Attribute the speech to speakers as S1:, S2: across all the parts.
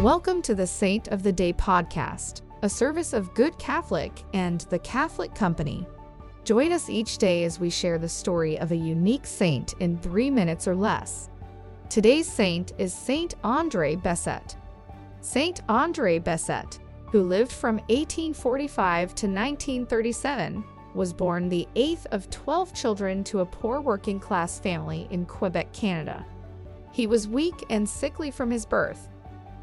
S1: Welcome to the Saint of the Day podcast, a service of Good Catholic and the Catholic Company. Join us each day as we share the story of a unique saint in three minutes or less. Today's saint is Saint Andre Bessette. Saint Andre Bessette, who lived from 1845 to 1937, was born the eighth of 12 children to a poor working class family in Quebec, Canada. He was weak and sickly from his birth.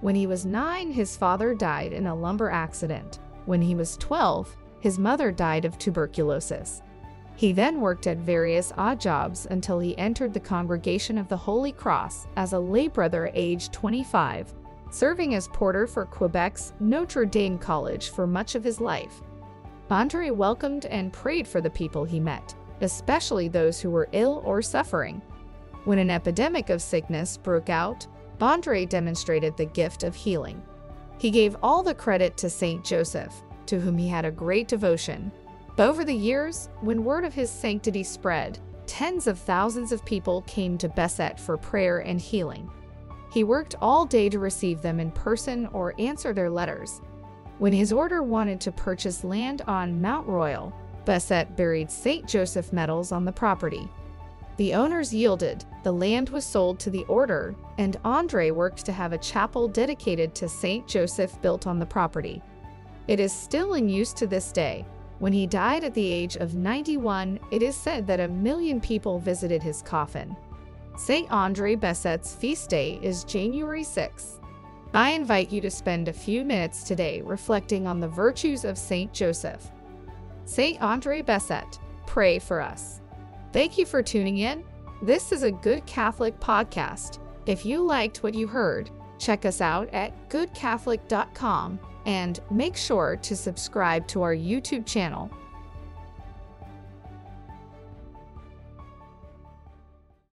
S1: When he was nine, his father died in a lumber accident. When he was 12, his mother died of tuberculosis. He then worked at various odd jobs until he entered the Congregation of the Holy Cross as a lay brother aged 25, serving as porter for Quebec's Notre Dame College for much of his life. Andre welcomed and prayed for the people he met, especially those who were ill or suffering. When an epidemic of sickness broke out, Andre demonstrated the gift of healing. He gave all the credit to Saint Joseph, to whom he had a great devotion. But over the years, when word of his sanctity spread, tens of thousands of people came to Bessette for prayer and healing. He worked all day to receive them in person or answer their letters, when his order wanted to purchase land on Mount Royal, Bessette buried St. Joseph medals on the property. The owners yielded, the land was sold to the order, and Andre worked to have a chapel dedicated to St. Joseph built on the property. It is still in use to this day. When he died at the age of 91, it is said that a million people visited his coffin. St. Andre Bessette's feast day is January 6. I invite you to spend a few minutes today reflecting on the virtues of St. Joseph. St. Andre Bessette, pray for us. Thank you for tuning in. This is a Good Catholic podcast. If you liked what you heard, check us out at goodcatholic.com and make sure to subscribe to our YouTube channel